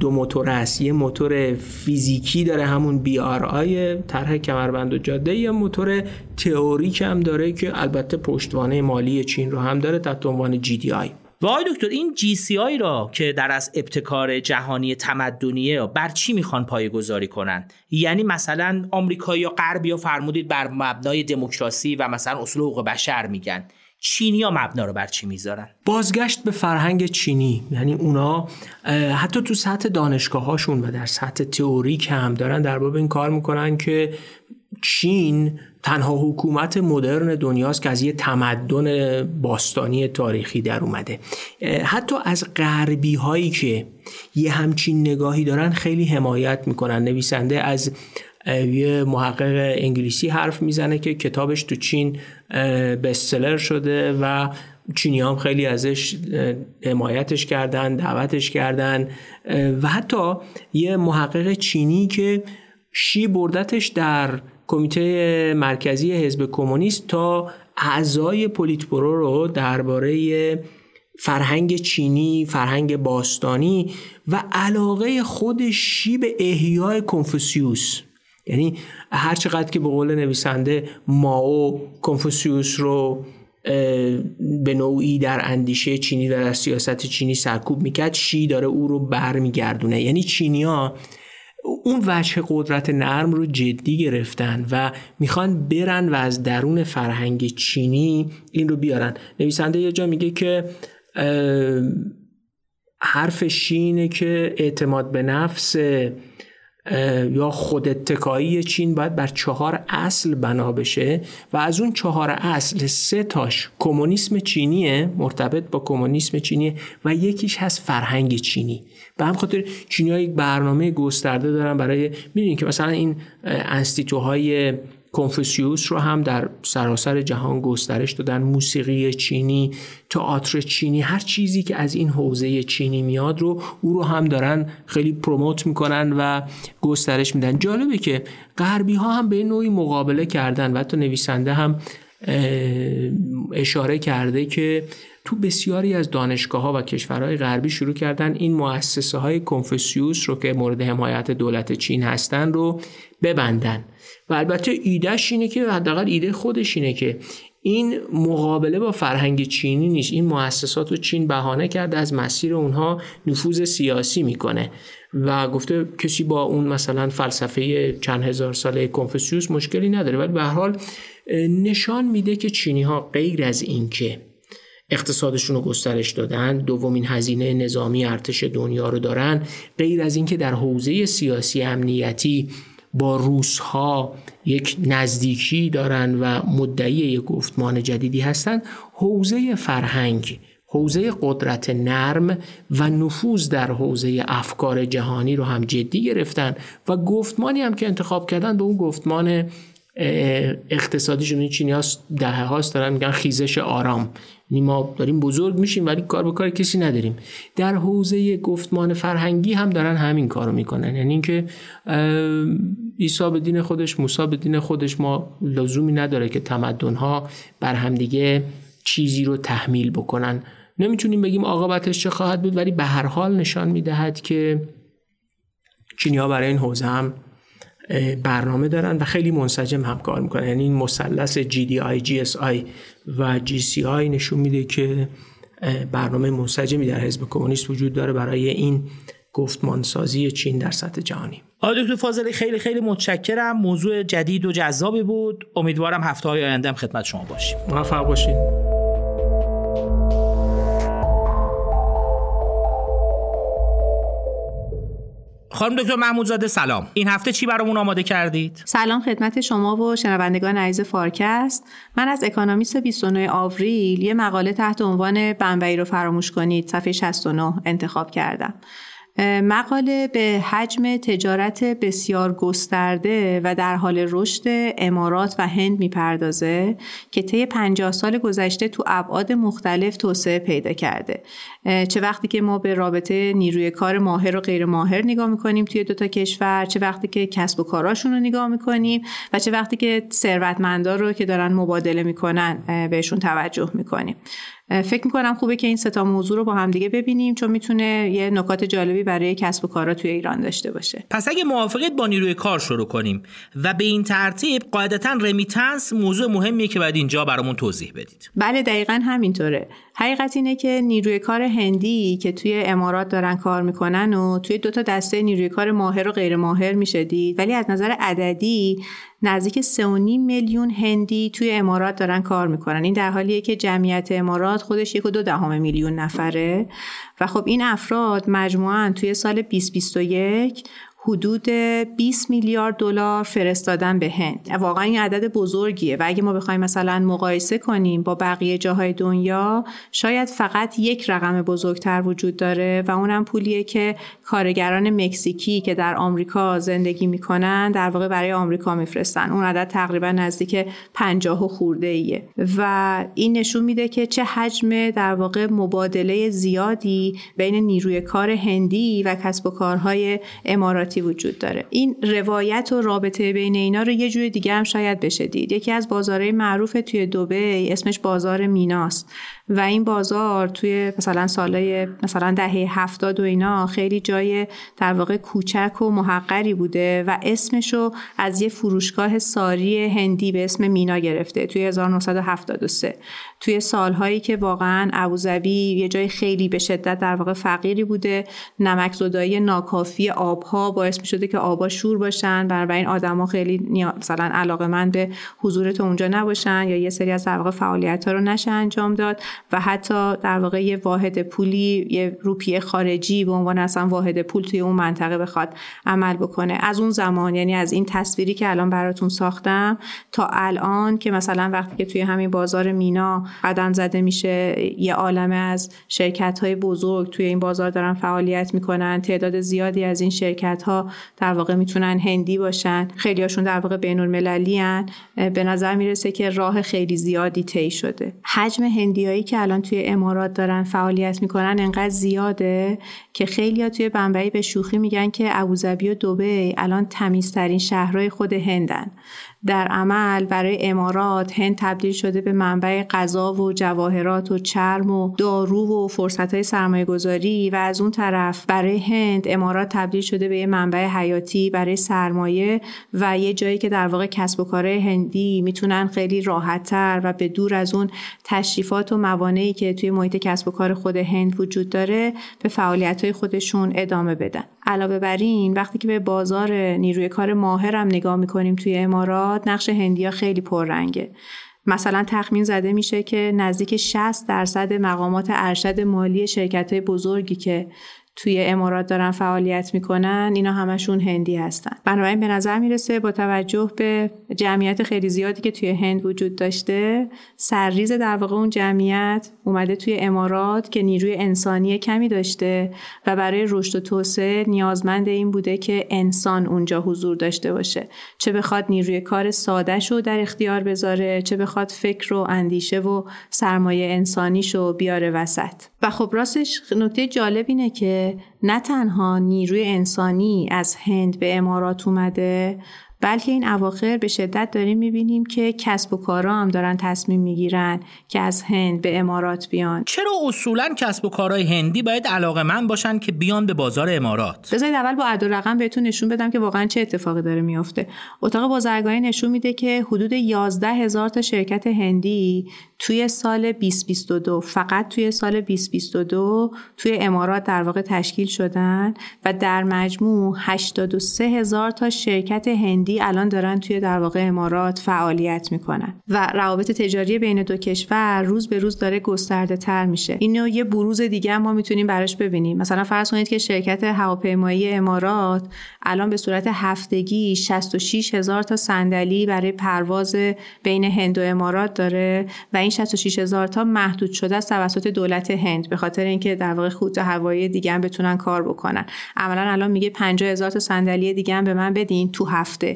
دو موتور است. یه موتور فیزیکی داره همون بی آر آی طرح کمربند و جاده یه موتور تئوریک هم داره که البته پشتوانه مالی چین رو هم داره تحت عنوان جی دی آی. و آقای دکتر این جی سی آی را که در از ابتکار جهانی تمدنیه بر چی می‌خوان پایه گذاری کنن؟ یعنی مثلا آمریکا یا غرب یا فرمودید بر مبنای دموکراسی و مثلا اصول حقوق بشر میگن. چینی ها مبنا رو بر چی می‌ذارن؟ بازگشت به فرهنگ چینی. یعنی اونا حتی تو سطح دانشگاه هاشون و در سطح تئوریک هم دارن در باب این کار می‌کنن که چین تنها حکومت مدرن دنیاست که از یه تمدن باستانی تاریخی در اومده. حتی از غربی هایی که یه همچین نگاهی دارن خیلی حمایت می‌کنن. نویسنده از یه محقق انگلیسی حرف می‌زنه که کتابش تو چین بستسلر شده و چینی هم خیلی ازش حمایتش کردن دعوتش کردن و حتی یه محقق چینی که شی بردتش در کمیته مرکزی حزب کمونیست تا اعضای پولیتبرو رو درباره فرهنگ چینی، فرهنگ باستانی و علاقه خود شی به احیای کنفوسیوس یعنی هر چقدر که به قول نویسنده ماو کنفوسیوس رو به نوعی در اندیشه چینی و در سیاست چینی سرکوب می‌کرد شی داره او رو برمیگردونه. یعنی چینیا اون وجه قدرت نرم رو جدی گرفتن و می‌خوان برن و از درون فرهنگ چینی این رو بیارن. نویسنده یه جا میگه که حرف شینه که اعتماد به نفس یا خود اتکایی چین باید بر چهار اصل بنا بشه و از اون چهار اصل سه تاش کمونیسم چینیه مرتبط با کمونیسم چینیه و یکیش هست فرهنگ چینی. به هم خاطر چینی یک برنامه گسترده دارن برای می‌دونین که مثلا این انستیتوهای کنفوسیوس رو هم در سراسر جهان گسترش دادن. موسیقی چینی تئاتر چینی هر چیزی که از این حوزه چینی میاد رو او رو هم دارن خیلی پروموت می‌کنن و گسترش میدن. جالبه که غربی ها هم به نوعی مقابله کردن و حتی نویسنده هم اشاره کرده که تو بسیاری از دانشگاه ها و کشورهای غربی شروع کردن این مؤسسه های کنفوسیوس رو که مورد حمایت دولت چین هستن رو ببندن. و البته ایدهش اینه که حداقل ایده خودش اینه که این مقابله با فرهنگ چینی نیست. این مؤسسات رو چین بهانه کرده از مسیر اونها نفوذ سیاسی می‌کنه. و گفته کسی با اون مثلا فلسفه چند هزار ساله کنفوسیوس مشکلی نداره. ولی به حال نشان میده که چینی ها غیر از اینکه اقتصادشون رو گسترش دادن دومین هزینه نظامی ارتش دنیا رو دارن غیر از اینکه در حوزه سیاسی امنیتی با روس ها یک نزدیکی دارن و مدعی یک گفتمان جدیدی هستند حوزه فرهنگ حوزه قدرت نرم و نفوذ در حوزه افکار جهانی رو هم جدی گرفتن و گفتمانی هم که انتخاب کردن به اون گفتمان اقتصادیشون این چینی هاست دهه هاست دارن میگن خیزش آرام. ما داریم بزرگ میشیم ولی کار به کار کسی نداریم. در حوزه گفتمان فرهنگی هم دارن همین کارو می‌کنن. یعنی اینکه عیسی به دین خودش موسی به دین خودش ما لزومی نداره که تمدن بر همدیگه چیزی رو تحمیل بکنن. نمی‌تونیم بگیم عاقبتش چه خواهد بود ولی به هر حال نشان می‌دهد که چینیا برای این حوزه هم برنامه دارن و خیلی منسجم هم کار می‌کنن. یعنی این مثلث GDI, GSI و GCI نشون میده که برنامه منسجمی در حزب کمونیست وجود داره برای این گفتمانسازی چین در سطح جهانی. آقای دکتر فاضلی خیلی خیلی متشکرم. موضوع جدید و جذابی بود. امیدوارم هفته های آینده خدمت شما باشیم. موفق باشین. خانم دکتر محمودزاده سلام. این هفته چی برامون آماده کردید؟ سلام خدمت شما و شنوندگان عزیز فارکست. من از اکانومیست 29 آوریل یه مقاله تحت عنوان بمبئی رو فراموش کنید صفحه 69 انتخاب کردم. مقاله به حجم تجارت بسیار گسترده و در حال رشد امارات و هند می‌پردازه که طی 50 سال گذشته تو ابعاد مختلف توسعه پیدا کرده. چه وقتی که ما به رابطه نیروی کار ماهر و غیر ماهر نگاه می‌کنیم توی دوتا کشور چه وقتی که کسب و کاراشون رو نگاه می‌کنیم و چه وقتی که ثروتمندا رو که دارن مبادله می‌کنن بهشون توجه می‌کنیم. فکر می‌کنم خوبه که این ستا موضوع رو با هم دیگه ببینیم چون می‌تونه یه نکات جالبی برای کسب و کارا توی ایران داشته باشه. پس اگه موافقت با نیروی کار شروع کنیم و به این ترتیب قاعدتا رمیتنس موضوع مهمیه که باید اینجا برامون توضیح بدید. بله دقیقا همینطوره. حقیقت اینه که نیروی کار هندی که توی امارات دارن کار می‌کنن و توی دو تا دسته نیروی کار ماهر و غیر ماهر میشه دید ولی از نظر عددی نزدیک 3.5 میلیون هندی توی امارات دارن کار می‌کنن. این در حالیه که جمعیت امارات خودش یک و دو دهم میلیون نفره. و خب این افراد مجموعا توی سال 2021 حدود 20 میلیارد دلار فرستادن به هند. واقعا این عدد بزرگیه و اگه ما بخوایم مثلا مقایسه کنیم با بقیه جاهای دنیا شاید فقط یک رقم بزرگتر وجود داره و اونم پولیه که کارگران مکزیکی که در آمریکا زندگی می‌کنن در واقع برای آمریکا میفرستن. اون عدد تقریبا نزدیک 50 و خورده ایه و این نشون میده که چه حجم در واقع مبادله زیادی بین نیروی کار هندی و کسب و کارهای اماراتی وجود داره. این روایت و رابطه بین اینا رو یه جور دیگه هم شاید بشه دید. یکی از بازارهای معروف توی دوبه اسمش بازار میناست. و این بازار توی مثلا سالای مثلا دهه هفتاد و اینا خیلی جای در واقع کوچک و محقری بوده و اسمشو از یه فروشگاه ساری هندی به اسم مینا گرفته توی 1973 توی سالهایی که واقعا ابوظبی یه جای خیلی به شدت در واقع فقیری بوده نمک زدایی ناکافی آبها باعث می شده که آبا شور باشن. بنابراین آدما خیلی مثلا علاقه من به حضورت اونجا نباشن یا یه سری از در واقع فعالیت ها رو نشه انجام داد و حتی در واقع یه واحد پولی یه روپیه خارجی به عنوان اصلا واحد پول توی اون منطقه بخواد عمل بکنه. از اون زمان یعنی از این تصویری که الان براتون ساختم تا الان که مثلا وقتی که توی همین بازار مینا قدم زده میشه. یه عالمه از شرکت های بزرگ توی این بازار دارن فعالیت می‌کنن. تعداد زیادی از این شرکت ها در واقع می‌تونن هندی باشن. خیلیاشون در واقع بین المللی به نظر می‌رسه که راه خیلی زیادی طی شده. حجم هندیایی که الان توی امارات دارن فعالیت می‌کنن انقدر زیاده که خیلی توی بمبئی به شوخی میگن که ابوظبی و دبی الان تمیزترین شهرهای خود هندن. در عمل برای امارات هند تبدیل شده به منبع غذا و جواهرات و چرم و دارو و فرصت های سرمایه گذاری و از اون طرف برای هند امارات تبدیل شده به یه منبع حیاتی برای سرمایه و یه جایی که در واقع کسب و کارهای هندی می‌تونن خیلی راحتتر و به دور از اون تشریفات و موانعی که توی محیط کسب و کار خود هند وجود داره به فعالیت های خودشون ادامه بدن. علاوه بر این وقتی که به بازار نیروی کار ماهرم نگاه می‌کنیم توی امارات نقش هندیا خیلی پررنگه. مثلا تخمین زده میشه که نزدیک 60 درصد مقامات ارشد مالی شرکت های بزرگی که توی امارات دارن فعالیت می‌کنن اینا همشون هندی هستن. بنابراین به نظر می‌رسه با توجه به جمعیت خیلی زیادی که توی هند وجود داشته سرریز در واقع اون جمعیت اومده توی امارات که نیروی انسانی کمی داشته و برای رشد و توسعه نیازمند این بوده که انسان اونجا حضور داشته باشه. چه بخواد نیروی کار ساده شو در اختیار بذاره چه بخواد فکر و اندیشه و سرمایه انسانیشو بیاره وسط. و خب راستش نکته جالب اینه که نه تنها نیروی انسانی از هند به امارات اومده بلکه این اواخر به شدت داریم می‌بینیم که کسب و کارا هم دارن تصمیم می‌گیرن که از هند به امارات بیان. چرا اصولا کسب و کارهای هندی باید علاقه من باشن که بیان به بازار امارات؟ بذارید اول با عدد رقم بهتون نشون بدم که واقعا چه اتفاقی داره میافته. اتاق بازرگانی نشون میده که حدود 11 هزار تا شرکت هندی توی سال 2022 فقط توی سال 2022 توی امارات در واقع تشکیل شدن و در مجموع 83 هزار تا شرکت هندی هندی الان دارن توی در واقع امارات فعالیت می‌کنن و روابط تجاری بین دو کشور روز به روز داره گسترده تر میشه. اینو یه بروز دیگه ما می‌تونیم براش ببینیم. مثلا فرض کنید که شرکت هواپیمایی امارات الان به صورت هفتگی 66 هزار تا صندلی برای پرواز بین هند و امارات داره و این 66 هزار تا محدود شده است توسط دولت هند به خاطر اینکه در واقع خود هوایی دیگه هم بتونن کار بکنن. عملا الان میگه 50 هزار تا صندلی دیگه هم به من بدین تو هفته.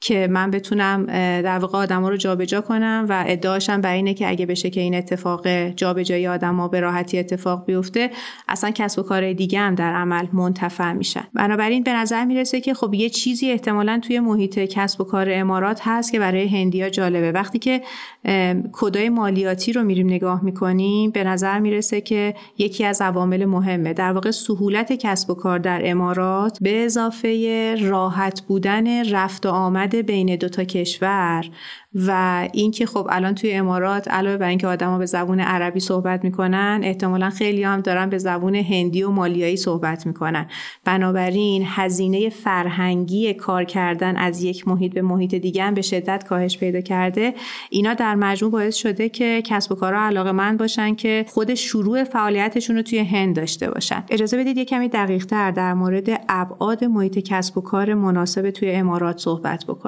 که من بتونم در واقع آدما رو جابجا کنم و ادعاشم بر اینه که اگه بشه که این اتفاق جابجایی آدما به راحتی اتفاق بیفته اصلا کسب و کار دیگه هم در عمل منتفع میشن. بنابراین به نظر می‌رسه که خب یه چیزی احتمالا توی محیط کسب و کار امارات هست که برای هندیا جالبه. وقتی که کدای مالیاتی رو میریم نگاه می‌کنیم به نظر می‌رسه که یکی از عوامل مهمه. در واقع سهولت کسب و کار در امارات به اضافه راحت بودن رفت و آمد بین دو تا کشور و اینکه خب الان توی امارات علاوه بر اینکه آدما به زبون عربی صحبت می‌کنن احتمالا خیلی هم دارن به زبون هندی و مالیایی صحبت می‌کنن. بنابراین هزینه فرهنگی کار کردن از یک محیط به محیط دیگه هم به شدت کاهش پیدا کرده. اینا در مجموع باعث شده که کسب و کارها علاقه من باشن که خود شروع فعالیتشون رو توی هند داشته باشن. اجازه بدید یه کمی دقیق تر در مورد ابعاد محیط کسب و کار مناسب توی امارات صحبت بکنم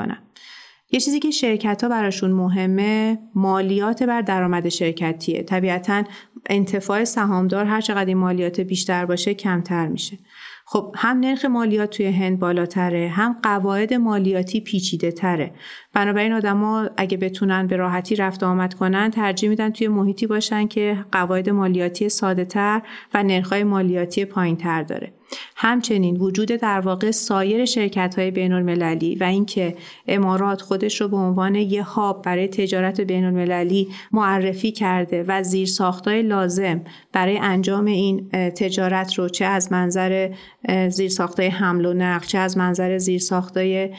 یه چیزی که شرکت ها براشون مهمه مالیات بر درآمد شرکتیه. طبیعتا انتفاع سهامدار هر چقدر این مالیات بیشتر باشه کمتر میشه. خب هم نرخ مالیات توی هند بالاتره هم قواعد مالیاتی پیچیده تره بنابراین آدما اگه بتونن به راحتی رفت آمد کنن ترجیح میدن توی محیطی باشن که قواعد مالیاتی ساده تر و نرخهای مالیاتی پایین تر داره. همچنین وجود در واقع سایر شرکت های بین المللی و اینکه امارات خودش رو به عنوان یه هاب برای تجارت بین المللی معرفی کرده و زیر ساختای لازم برای انجام این تجارت رو چه از منظر زیر ساختای حمل و نقل چه از منظر زیر ساختای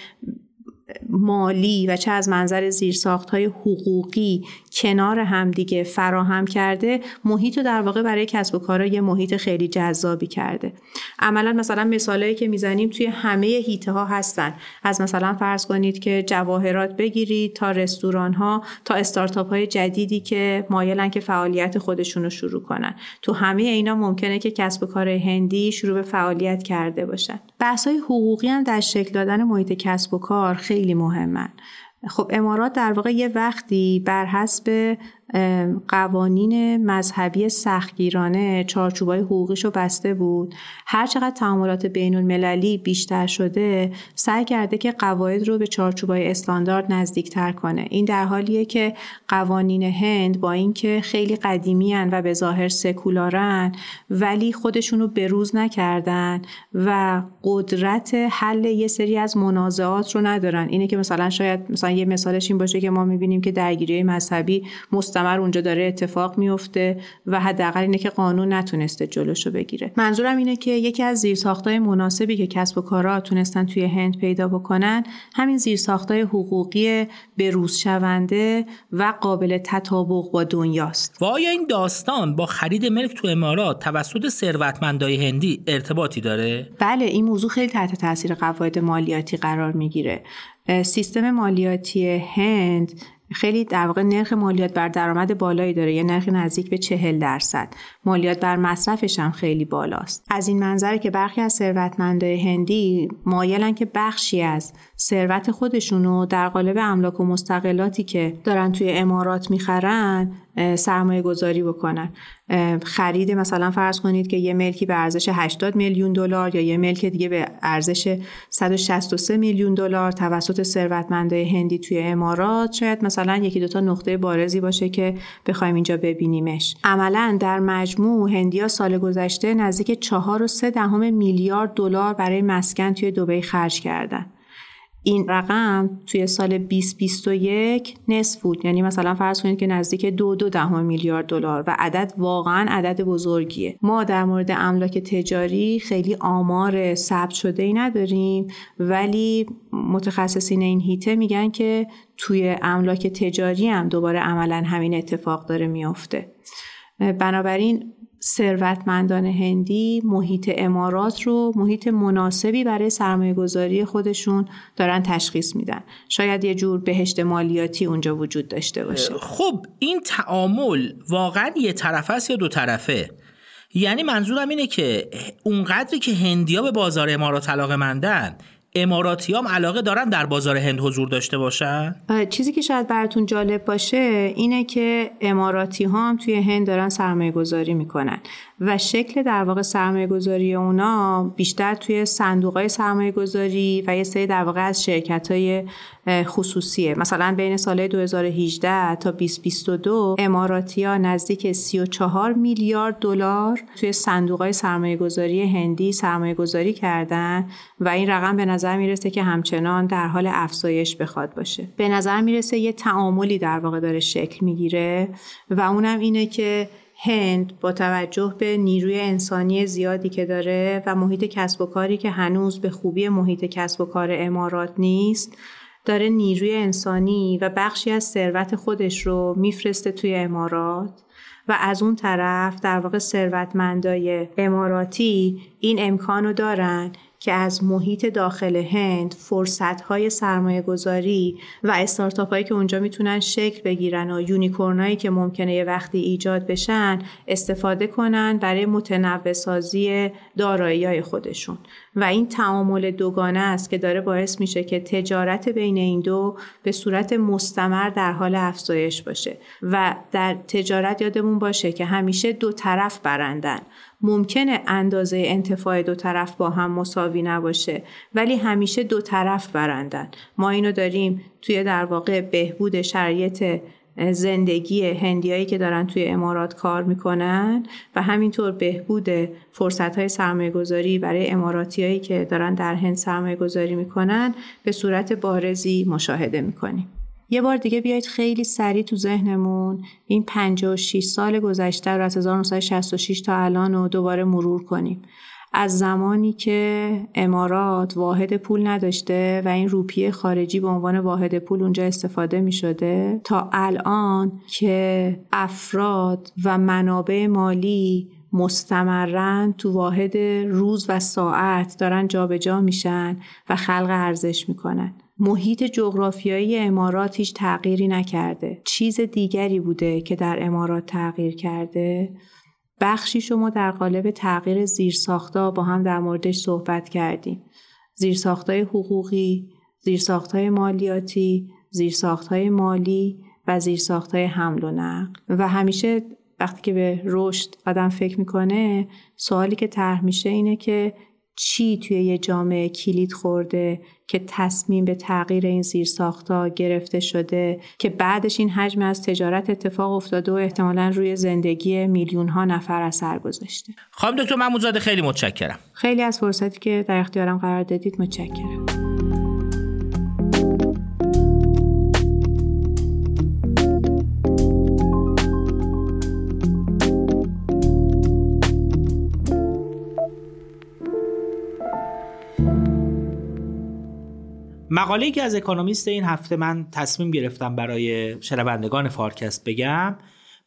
مالی و چه از منظر زیرساخت های حقوقی کنار همدیگه فراهم کرده محیط رو در واقع برای کسب و کارا یه محیط خیلی جذابی کرده. عملا مثلا مثالایی که می‌زنیم توی همه هیته ها هستن. از مثلا فرض کنید که جواهرات بگیرید تا رستوران ها تا استارتاپ های جدیدی که مایلن که فعالیت خودشون رو شروع کنن. تو همه اینا ممکنه که کسب و کار هندی شروع به فعالیت کرده باشن. بحث های حقوقی هم در شکل دادن محیط کسب و کار خیلی مهمن. خب امارات در واقع یه وقتی بر حسب قوانین مذهبی سختگیرانه چارچوبای حقوقیشو بسته بود. هر چقدر تعاملات بین المللی بیشتر شده سعی کرده که قواعد رو به چارچوبای استاندارد نزدیکتر کنه. این در حالیه که قوانین هند با اینکه خیلی قدیمی و به ظاهر سکولارن ولی خودشونو بروز نکردن و قدرت حل یه سری از منازعات رو ندارن. اینه که مثلا شاید مثلا یه مثالش این باشه که ما می‌بینیم که درگیری مذهبی مستمر اونجا داره اتفاق میفته و حداقل اینه که قانون نتونسته جلوشو بگیره. منظورم اینه که یکی از زیرساختهای مناسبی که کسب و کارها تونستن توی هند پیدا بکنن همین زیرساختهای حقوقی بروز شونده و قابل تطابق با دنیاست. و آیا این داستان با خرید ملک تو امارات توسط ثروتمندای هندی ارتباطی داره؟ بله این موضوع خیلی تحت تاثیر قواعد مالیاتی قرار می‌گیره. سیستم مالیاتی هند خیلی در واقع نرخ مالیات بر درآمد بالایی داره. یه نرخ نزدیک به چهل درصد. مالیات بر مصرفش هم خیلی بالاست. از این منظره که برخی از ثروتمندای هندی مایلن که بخشی از ثروت خودشونو در قالب املاک و مستقلاتی که دارن توی امارات می‌خرن سرمایه گذاری بکنن. خرید مثلا فرض کنید که یه ملکی به ارزش 80 میلیون دلار یا یه ملک دیگه به ارزش 163 میلیون دلار توسط ثروتمندای هندی توی امارات شاید مثلا یکی دوتا نقطه بارزی باشه که بخوایم اینجا ببینیمش. عملا در مجموع هندیا سال گذشته نزدیک 4 و 3 دهم میلیارد دلار برای مسکن توی دبی خرج کردن. این رقم توی سال 2021 نصف بود. یعنی مثلا فرض کنید که نزدیک دو دو دهم میلیارد دلار و عدد واقعا عدد بزرگیه. ما در مورد املاک تجاری خیلی آمار ثبت شده ای نداریم ولی متخصصین این هیته میگن که توی املاک تجاری هم دوباره عملا همین اتفاق داره میافته. بنابراین ثروتمندان هندی محیط امارات رو محیط مناسبی برای سرمایه گذاری خودشون دارن تشخیص میدن. شاید یه جور بهشت مالیاتی اونجا وجود داشته باشه. خب این تعامل واقعا یه طرفه است یا دو طرفه؟ یعنی منظورم اینه که اونقدری که هندیا به بازار امارات علاقه مندن اماراتی هم علاقه دارن در بازار هند حضور داشته باشن؟ چیزی که شاید براتون جالب باشه اینه که اماراتی ها هم توی هند دارن سرمایه گذاری می‌کنن و شکل در واقع سرمایه گذاری اونا بیشتر توی صندوق های سرمایه گذاری و یه سری در واقع از شرکت های خصوصیه. مثلا بین سال 2018 تا 2022 اماراتی نزدیک 34 میلیارد دلار توی صندوق های سرمایه گذاری هندی سرمایه گذاری کردن و این رقم به نظر می‌رسه که همچنان در حال افزایش بخواد باشه. به نظر می‌رسه یه تعاملی در واقع داره شکل می‌گیره و اونم اینه که هند با توجه به نیروی انسانی زیادی که داره و محیط کسب و کاری که هنوز به خوبی محیط کسب و کار امارات نیست داره نیروی انسانی و بخشی از ثروت خودش رو میفرسته توی امارات و از اون طرف در واقع ثروتمندای اماراتی این امکان دارن که از محیط داخل هند فرصتهای سرمایه گذاری و استارتاپ هایی که اونجا می‌تونن شکل بگیرن و یونیکورنایی که ممکنه یه وقتی ایجاد بشن استفاده کنن برای متنوع سازی دارایی های خودشون. و این تعامل دوگانه است که داره باعث میشه که تجارت بین این دو به صورت مستمر در حال افزایش باشه و در تجارت یادمون باشه که همیشه دو طرف برندن. ممکنه اندازه انتفاع دو طرف با هم مساوی نباشه ولی همیشه دو طرف برندن ما اینو داریم توی در واقع بهبود شرایط زندگی هندیایی که دارن توی امارات کار می‌کنن و همینطور بهبود فرصت های سرمایه گذاری برای اماراتیایی که دارن در هند سرمایه گذاری می‌کنن به صورت بارزی مشاهده می‌کنیم. یه بار دیگه بیایید خیلی سریع تو ذهنمون این 56 سال گذشته رو از 1966 تا الان رو دوباره مرور کنیم. از زمانی که امارات واحد پول نداشته و این روپیه خارجی به عنوان واحد پول اونجا استفاده می شده تا الان که افراد و منابع مالی مستمرن تو واحد روز و ساعت دارن جابجا میشن و خلق ارزش می‌کنن محیط جغرافیایی امارات هیچ تغییری نکرده. چیز دیگری بوده که در امارات تغییر کرده؟ بخشی شما در قالب تغییر زیرساختا با هم در موردش صحبت کردیم. زیرساختای حقوقی زیرساختای مالیاتی زیرساختای مالی و زیرساختای حمل و نقل. و همیشه وقتی که به رشد آدم فکر می‌کنه سوالی که طرح میشه اینه که چی توی یه جامعه کلید خورده که تصمیم به تغییر این زیرساختا گرفته شده که بعدش این حجم از تجارت اتفاق افتاده و احتمالا روی زندگی میلیون ها نفر اثر گذاشته. خانم دکتر محمودزاده خیلی متشکرم. خیلی از فرصتی که در اختیارم قرار دادید متشکرم. مقاله که از اکونومیست این هفته من تصمیم گرفتم برای شنوندگان فارکست بگم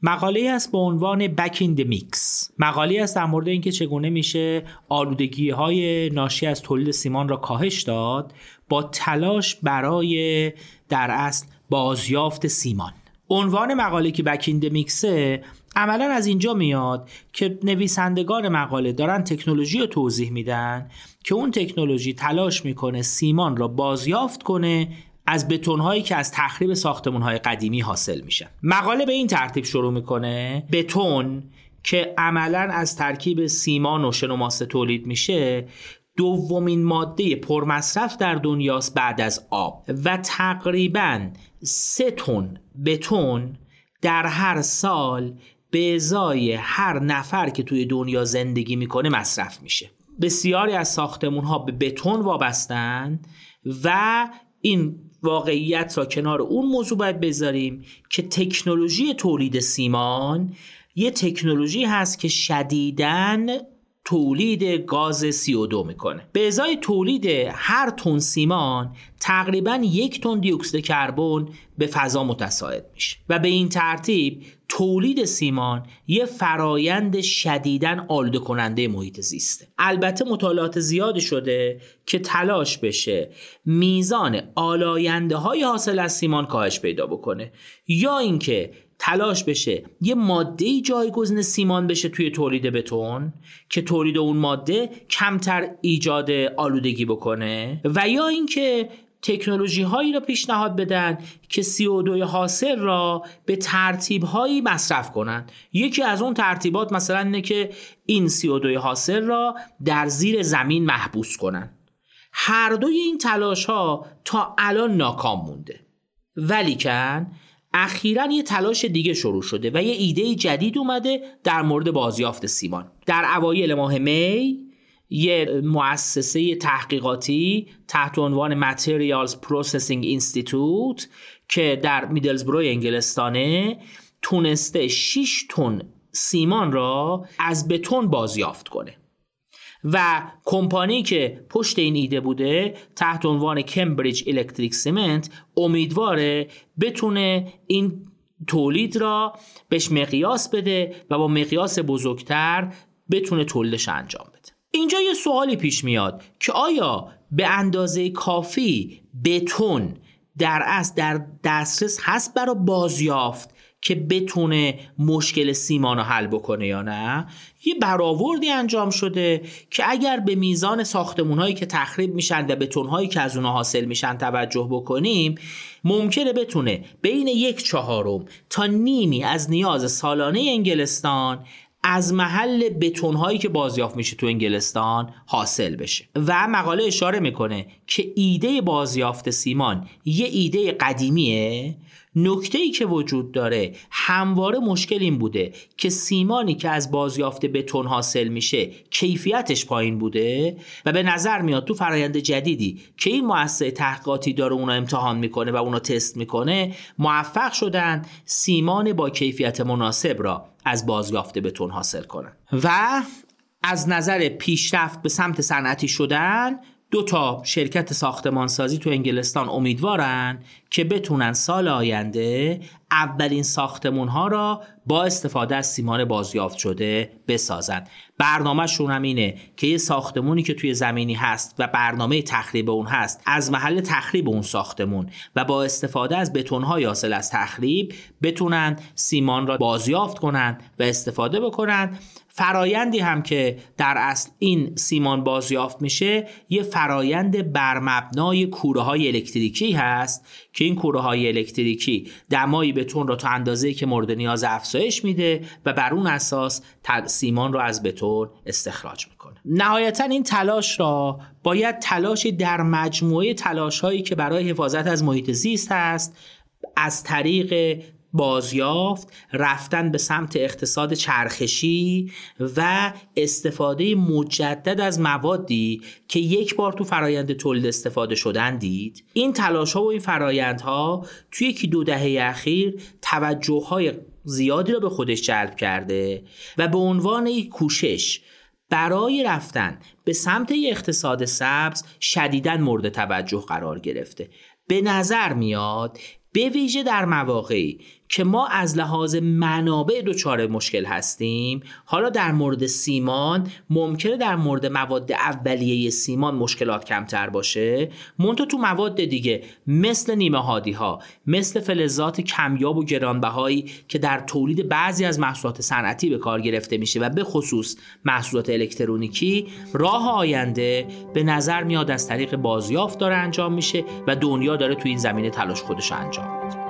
مقاله است به عنوان in the Mix. مقاله است در مورد اینکه چگونه میشه آلودگی های ناشی از تولید سیمان را کاهش داد با تلاش برای در اصل بازیافت سیمان. عنوان مقاله که the Mix عملا از اینجا میاد که نویسندگان مقاله دارن تکنولوژی رو توضیح میدن که اون تکنولوژی تلاش می‌کنه سیمان را بازیافت کنه از بتونهایی که از تخریب ساختمانهای قدیمی حاصل میشن. مقاله به این ترتیب شروع می‌کنه. بتون که عملا از ترکیب سیمان و شن تولید میشه دومین ماده پرمصرف در دنیاست بعد از آب و تقریبا سه تن بتون در هر سال به ازای هر نفر که توی دنیا زندگی می‌کنه مصرف میشه. بسیاری از ساختمون ها به بتون وابستن و این واقعیت را کنار اون موضوع باید بذاریم که تکنولوژی تولید سیمان یه تکنولوژی هست که شدیدن تولید گاز CO2 می‌کنه. به ازای تولید هر تن سیمان تقریبا یک تن دیوکسید کربن به فضا متساعد میشه و به این ترتیب تولید سیمان یه فرایند شدیدن آلوده کننده محیط زیسته. البته مطالعات زیادی شده که تلاش بشه میزان آلاینده های حاصل از سیمان کاهش پیدا بکنه یا اینکه تلاش بشه. یه ماده جایگزین سیمان بشه توی تولید بتون که تولید اون ماده کمتر ایجاد آلودگی بکنه و یا اینکه تکنولوژی هایی را پیشنهاد بدن که CO2 حاصل را به ترتیب هایی مصرف کنند یکی از اون ترتیبات مثلا اینه که این CO2 حاصل را در زیر زمین محبوس کنن. هر دوی این تلاش ها تا الان ناکام مونده. ولیکن اخیرا یه تلاش دیگه شروع شده و یه ایده جدید اومده در مورد بازیافت سیمان. در اوایل ماه می یه مؤسسه تحقیقاتی تحت عنوان Materials Processing Institute که در میدلزبرو انگلستانه تونسته 6 تن سیمان را از بتون بازیافت کنه. و کمپانی که پشت این ایده بوده تحت عنوان Cambridge Electric Cement امیدواره بتونه این تولید را بهش مقیاس بده و با مقیاس بزرگتر بتونه تولیدش انجام بده. اینجا یه سوالی پیش میاد که آیا به اندازه کافی بتون در از در دسترس هست برای بازیافت؟ که بتونه مشکل سیمان رو حل بکنه یا نه یه برآوردی انجام شده که اگر به میزان ساختمون هایی که تخریب میشن و بتون هایی که از اونها حاصل میشن توجه بکنیم ممکنه بتونه بین یک چهارم تا نیمی از نیاز سالانه انگلستان از محل بتون هایی که بازیافت میشه تو انگلستان حاصل بشه. و مقاله اشاره می‌کنه که ایده بازیافت سیمان یه ایده قدیمیه. نکته ای که وجود داره همواره مشکل این بوده که سیمانی که از بازیافت بتون حاصل میشه کیفیتش پایین بوده و به نظر میاد تو فرایند جدیدی که این مؤسسه تحقیقاتی داره اونو امتحان می‌کنه و اونو تست می‌کنه موفق شدن سیمان با کیفیت مناسب را از بازیافت بتون حاصل کنن. و از نظر پیشرفت به سمت صنعتی شدن دو تا شرکت ساختمانسازی تو انگلستان امیدوارن که بتونن سال آینده اولین ساختمون ها را با استفاده از سیمان بازیافت شده بسازن. برنامهشون هم اینه که یه ساختمونی که توی زمینی هست و برنامه تخریب اون هست از محل تخریب اون ساختمون و با استفاده از های حاصل از تخریب بتونن سیمان را بازیافت کنن و استفاده بکنن فرایندی هم که در اصل این سیمان بازیافت میشه یه فرایند بر مبنای کوره های الکتریکی هست که این کوره های الکتریکی دمای بتون را تا اندازه که مورد نیاز افزایش میده و بر اون اساس سیمان را از بتون استخراج می‌کنه. نهایتا این تلاش را باید تلاش در مجموعه تلاش هایی که برای حفاظت از محیط زیست هست از طریق بازیافت رفتن به سمت اقتصاد چرخشی و استفاده مجدد از موادی که یک بار تو فرایند تولید استفاده شدن دید. این تلاش ها و این فرایندها توی یکی دو دهه اخیر توجه های زیادی را به خودش جلب کرده و به عنوان یک کوشش برای رفتن به سمت اقتصاد سبز شدیداً مورد توجه قرار گرفته. به نظر میاد به ویژه در مواقعی که ما از لحاظ منابع دچار مشکل هستیم. حالا در مورد سیمان ممکنه در مورد مواد اولیه سیمان مشکلات کمتر باشه. منتها تو مواد دیگه مثل نیمه هادی ها مثل فلزات کمیاب و گرانبهایی که در تولید بعضی از محصولات صنعتی به کار گرفته میشه و به خصوص محصولات الکترونیکی راه آینده به نظر میاد از طریق بازیافت داره انجام میشه و دنیا داره تو این زمینه تلاش خودش انجام میده.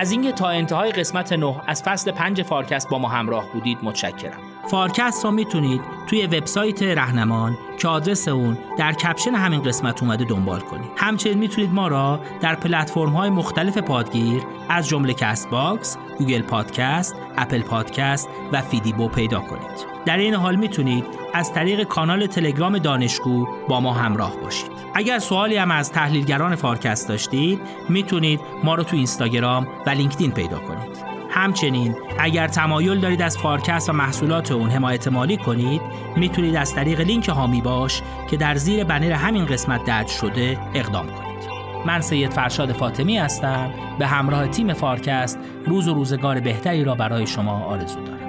از اینکه تا انتهای قسمت 9 از فصل 5 فارکست با ما همراه بودید متشکرم. فارکست را می‌تونید توی وبسایت رهنما که آدرس اون در کپشن همین قسمت اومده دنبال کنید. همچنین می‌تونید ما را در پلتفرم های مختلف پادگیر از جمله Castbox، Google Podcast، Apple Podcast و فیدیبو پیدا کنید. در این حال می‌تونید از طریق کانال تلگرام دانشگو با ما همراه باشید. اگر سوالی هم از تحلیلگران فارکست داشتید می‌تونید ما رو تو اینستاگرام و لینکدین پیدا کنید. همچنین اگر تمایل دارید از فارکست و محصولات اون حمایت مالی کنید می‌تونید از طریق لینک حامی باش که در زیر بنر همین قسمت درج شده اقدام کنید. من سید فرشاد فاطمی هستم. به همراه تیم فارکست روز و روزگار بهتری را برای شما آرزو دارم.